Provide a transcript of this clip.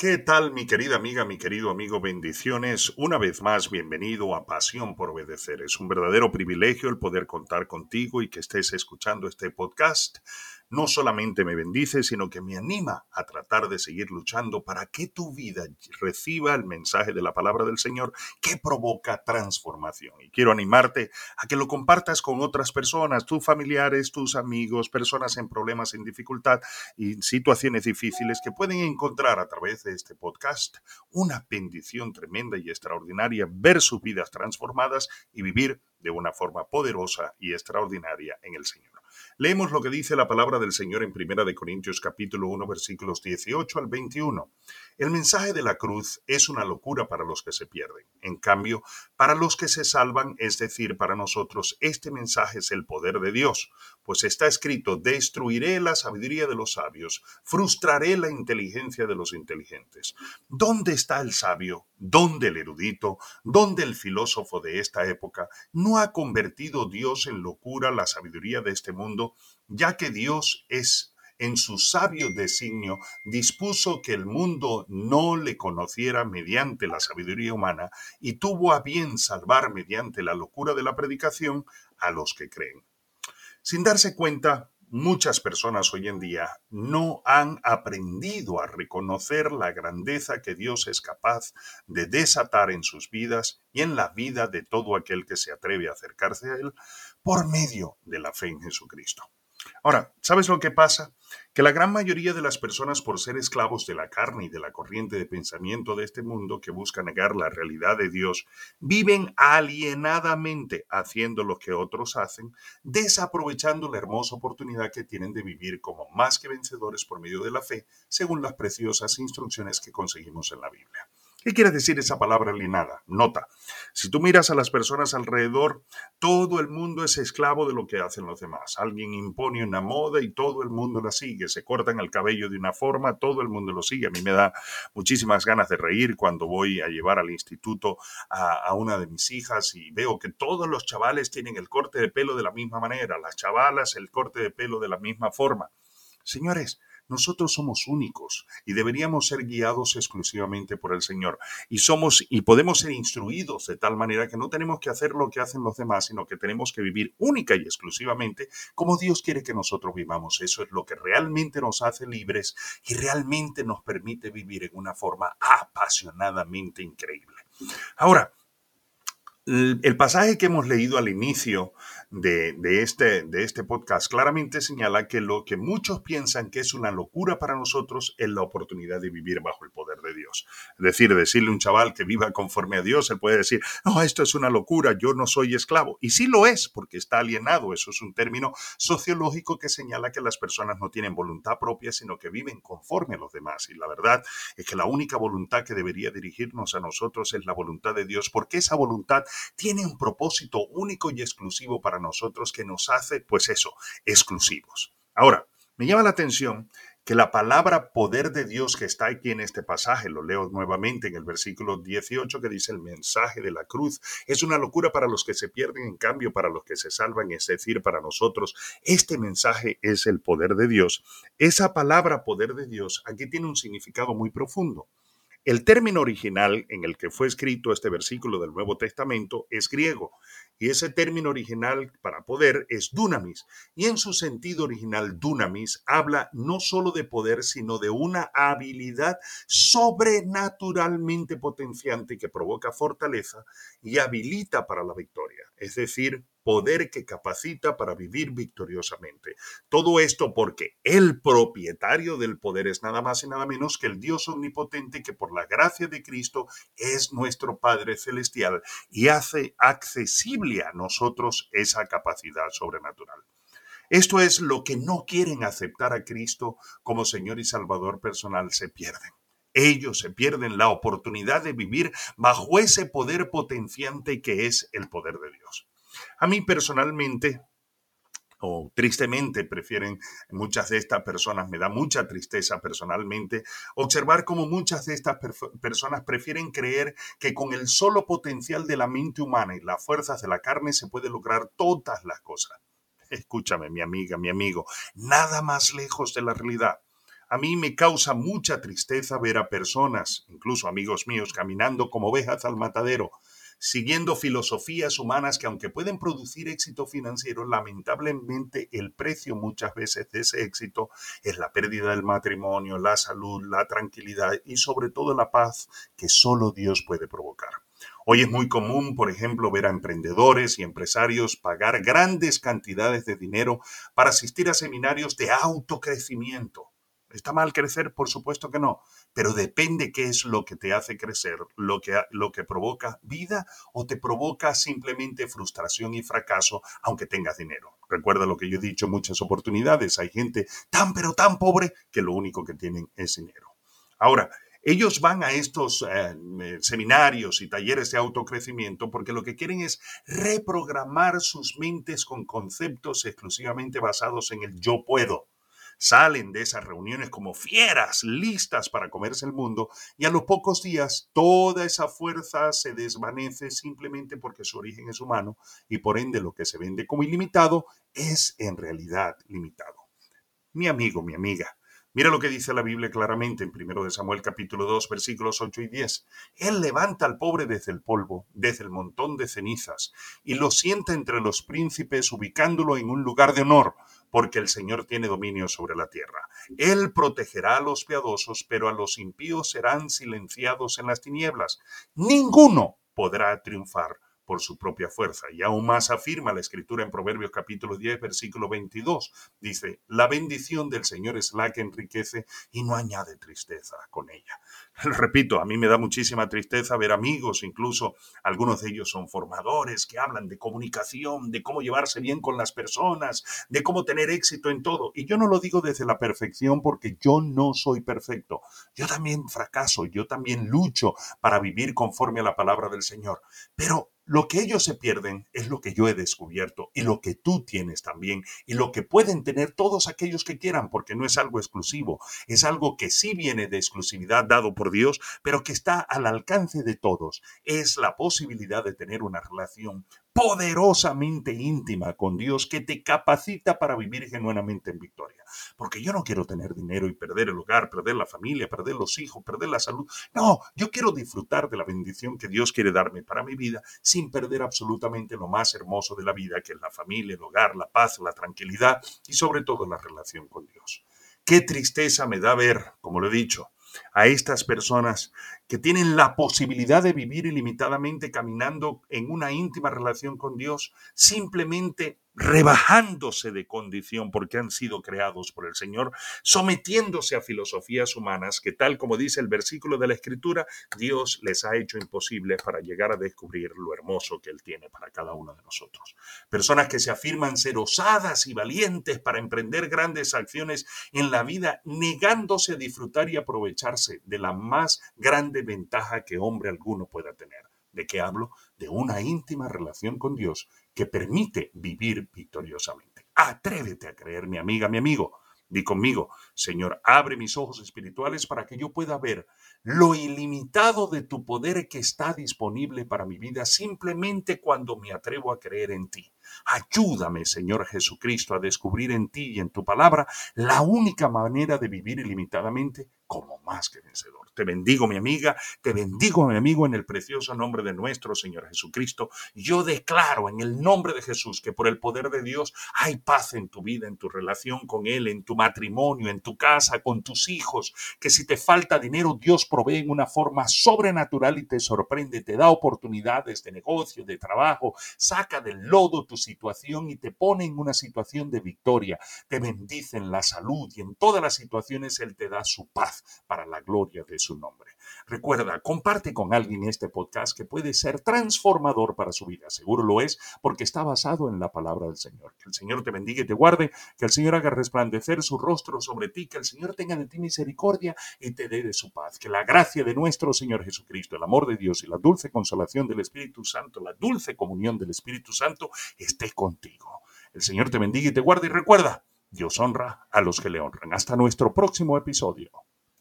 ¿Qué tal mi querida amiga, mi querido amigo? Bendiciones. Una vez más, bienvenido a Pasión por Obedecer. Es un verdadero privilegio el poder contar contigo y que estés escuchando este podcast no solamente me bendice, sino que me anima a tratar de seguir luchando para que tu vida reciba el mensaje de la palabra del Señor que provoca transformación. Y quiero animarte a que lo compartas con otras personas, tus familiares, tus amigos, personas en problemas, en dificultad y situaciones difíciles que pueden encontrar a través de este podcast una bendición tremenda y extraordinaria, ver sus vidas transformadas y vivir de una forma poderosa y extraordinaria en el Señor. Leemos lo que dice la palabra del Señor en Primera de Corintios capítulo 1 versículos 18 al 21. El mensaje de la cruz es una locura para los que se pierden. En cambio, para los que se salvan, es decir, para nosotros, este mensaje es el poder de Dios, pues está escrito, destruiré la sabiduría de los sabios, frustraré la inteligencia de los inteligentes. ¿Dónde está el sabio? ¿Dónde el erudito? ¿Dónde el filósofo de esta época? ¿No ha convertido Dios en locura la sabiduría de este mundo, ya que Dios es en su sabio designio, dispuso que el mundo no le conociera mediante la sabiduría humana y tuvo a bien salvar mediante la locura de la predicación a los que creen. Sin darse cuenta, muchas personas hoy en día no han aprendido a reconocer la grandeza que Dios es capaz de desatar en sus vidas y en la vida de todo aquel que se atreve a acercarse a Él por medio de la fe en Jesucristo. Ahora, ¿sabes lo que pasa? Que la gran mayoría de las personas, por ser esclavos de la carne y de la corriente de pensamiento de este mundo que busca negar la realidad de Dios, viven alienadamente haciendo lo que otros hacen, desaprovechando la hermosa oportunidad que tienen de vivir como más que vencedores por medio de la fe, según las preciosas instrucciones que conseguimos en la Biblia. ¿Qué quiere decir esa palabra alienada? Nota, si tú miras a las personas alrededor, todo el mundo es esclavo de lo que hacen los demás. Alguien impone una moda y todo el mundo la sigue. Se cortan el cabello de una forma, todo el mundo lo sigue. A mí me da muchísimas ganas de reír cuando voy a llevar al instituto a, a una de mis hijas y veo que todos los chavales tienen el corte de pelo de la misma manera, las chavalas el corte de pelo de la misma forma. Señores, nosotros somos únicos y deberíamos ser guiados exclusivamente por el Señor. Y somos y podemos ser instruidos de tal manera que no tenemos que hacer lo que hacen los demás, sino que tenemos que vivir única y exclusivamente como Dios quiere que nosotros vivamos. Eso es lo que realmente nos hace libres y realmente nos permite vivir en una forma apasionadamente increíble. Ahora, el pasaje que hemos leído al inicio de, este, de este podcast claramente señala que lo que muchos piensan que es una locura para nosotros es la oportunidad de vivir bajo el poder de Dios. Es decir, decirle a un chaval que viva conforme a Dios, él puede decir, no, esto es una locura, yo no soy esclavo. Y sí lo es, porque está alienado. Eso es un término sociológico que señala que las personas no tienen voluntad propia, sino que viven conforme a los demás. Y la verdad es que la única voluntad que debería dirigirnos a nosotros es la voluntad de Dios, porque esa voluntad tiene un propósito único y exclusivo para nosotros que nos hace, pues eso, exclusivos. Ahora, me llama la atención que la palabra poder de Dios que está aquí en este pasaje, lo leo nuevamente en el versículo 18 que dice el mensaje de la cruz, es una locura para los que se pierden, en cambio para los que se salvan, es decir, para nosotros, este mensaje es el poder de Dios. Esa palabra poder de Dios aquí tiene un significado muy profundo. El término original en el que fue escrito este versículo del Nuevo Testamento es griego y ese término original para poder es dunamis y en su sentido original dunamis habla no solo de poder sino de una habilidad sobrenaturalmente potenciante que provoca fortaleza y habilita para la victoria, es decir, poder que capacita para vivir victoriosamente. Todo esto porque el propietario del poder es nada más y nada menos que el Dios omnipotente que por la gracia de Cristo es nuestro Padre Celestial y hace accesible a nosotros esa capacidad sobrenatural. Esto es lo que no quieren aceptar a Cristo como Señor y Salvador personal, se pierden. Ellos se pierden la oportunidad de vivir bajo ese poder potenciante que es el poder de Dios. A mí personalmente, o tristemente prefieren muchas de estas personas, me da mucha tristeza personalmente, observar cómo muchas de estas personas prefieren creer que con el solo potencial de la mente humana y las fuerzas de la carne se puede lograr todas las cosas. Escúchame, mi amiga, mi amigo, nada más lejos de la realidad. A mí me causa mucha tristeza ver a personas, incluso amigos míos, caminando como ovejas al matadero, siguiendo filosofías humanas que aunque pueden producir éxito financiero, lamentablemente el precio muchas veces de ese éxito es la pérdida del matrimonio, la salud, la tranquilidad y sobre todo la paz que solo Dios puede provocar. Hoy es muy común, por ejemplo, ver a emprendedores y empresarios pagar grandes cantidades de dinero para asistir a seminarios de autocrecimiento ¿Está mal crecer? Por supuesto que no, pero depende qué es lo que te hace crecer, lo que, lo que provoca vida o te provoca simplemente frustración y fracaso aunque tengas dinero. Recuerda lo que yo he dicho muchas oportunidades, hay gente tan pero tan pobre que lo único que tienen es dinero. Ahora, ellos van a estos eh, seminarios y talleres de autocrecimiento porque lo que quieren es reprogramar sus mentes con conceptos exclusivamente basados en el yo puedo Salen de esas reuniones como fieras, listas para comerse el mundo, y a los pocos días toda esa fuerza se desvanece simplemente porque su origen es humano y por ende lo que se vende como ilimitado es en realidad limitado. Mi amigo, mi amiga, Mira lo que dice la Biblia claramente en 1 de Samuel capítulo 2 versículos 8 y 10. Él levanta al pobre desde el polvo, desde el montón de cenizas, y lo sienta entre los príncipes ubicándolo en un lugar de honor, porque el Señor tiene dominio sobre la tierra. Él protegerá a los piadosos, pero a los impíos serán silenciados en las tinieblas. Ninguno podrá triunfar por su propia fuerza. Y aún más afirma la escritura en Proverbios capítulo 10, versículo 22. Dice, la bendición del Señor es la que enriquece y no añade tristeza con ella. Repito, a mí me da muchísima tristeza ver amigos, incluso algunos de ellos son formadores que hablan de comunicación, de cómo llevarse bien con las personas, de cómo tener éxito en todo. Y yo no lo digo desde la perfección porque yo no soy perfecto. Yo también fracaso, yo también lucho para vivir conforme a la palabra del Señor. Pero lo que ellos se pierden es lo que yo he descubierto y lo que tú tienes también y lo que pueden tener todos aquellos que quieran, porque no es algo exclusivo, es algo que sí viene de exclusividad dado por Dios, pero que está al alcance de todos. Es la posibilidad de tener una relación poderosamente íntima con Dios que te capacita para vivir genuinamente en victoria. Porque yo no quiero tener dinero y perder el hogar, perder la familia, perder los hijos, perder la salud. No, yo quiero disfrutar de la bendición que Dios quiere darme para mi vida sin perder absolutamente lo más hermoso de la vida, que es la familia, el hogar, la paz, la tranquilidad y sobre todo la relación con Dios. Qué tristeza me da ver, como lo he dicho, a estas personas que tienen la posibilidad de vivir ilimitadamente caminando en una íntima relación con Dios, simplemente rebajándose de condición porque han sido creados por el Señor, sometiéndose a filosofías humanas que tal como dice el versículo de la Escritura, Dios les ha hecho imposible para llegar a descubrir lo hermoso que Él tiene para cada uno de nosotros. Personas que se afirman ser osadas y valientes para emprender grandes acciones en la vida, negándose a disfrutar y aprovecharse de la más grande ventaja que hombre alguno pueda tener. ¿De qué hablo? De una íntima relación con Dios que permite vivir victoriosamente. Atrévete a creer, mi amiga, mi amigo. Di conmigo, Señor, abre mis ojos espirituales para que yo pueda ver lo ilimitado de tu poder que está disponible para mi vida simplemente cuando me atrevo a creer en ti. Ayúdame, Señor Jesucristo, a descubrir en ti y en tu palabra la única manera de vivir ilimitadamente como más que vencedor. Te bendigo, mi amiga, te bendigo, mi amigo, en el precioso nombre de nuestro Señor Jesucristo. Yo declaro en el nombre de Jesús que por el poder de Dios hay paz en tu vida, en tu relación con Él, en tu matrimonio, en tu casa, con tus hijos, que si te falta dinero, Dios provee en una forma sobrenatural y te sorprende, te da oportunidades de negocio, de trabajo, saca del lodo tu situación y te pone en una situación de victoria, te bendice en la salud y en todas las situaciones Él te da su paz para la gloria de su nombre. Recuerda, comparte con alguien este podcast que puede ser transformador para su vida. Seguro lo es porque está basado en la palabra del Señor. Que el Señor te bendiga y te guarde, que el Señor haga resplandecer su rostro sobre ti, que el Señor tenga de ti misericordia y te dé de su paz. Que la gracia de nuestro Señor Jesucristo, el amor de Dios y la dulce consolación del Espíritu Santo, la dulce comunión del Espíritu Santo esté contigo. El Señor te bendiga y te guarde y recuerda, Dios honra a los que le honran. Hasta nuestro próximo episodio.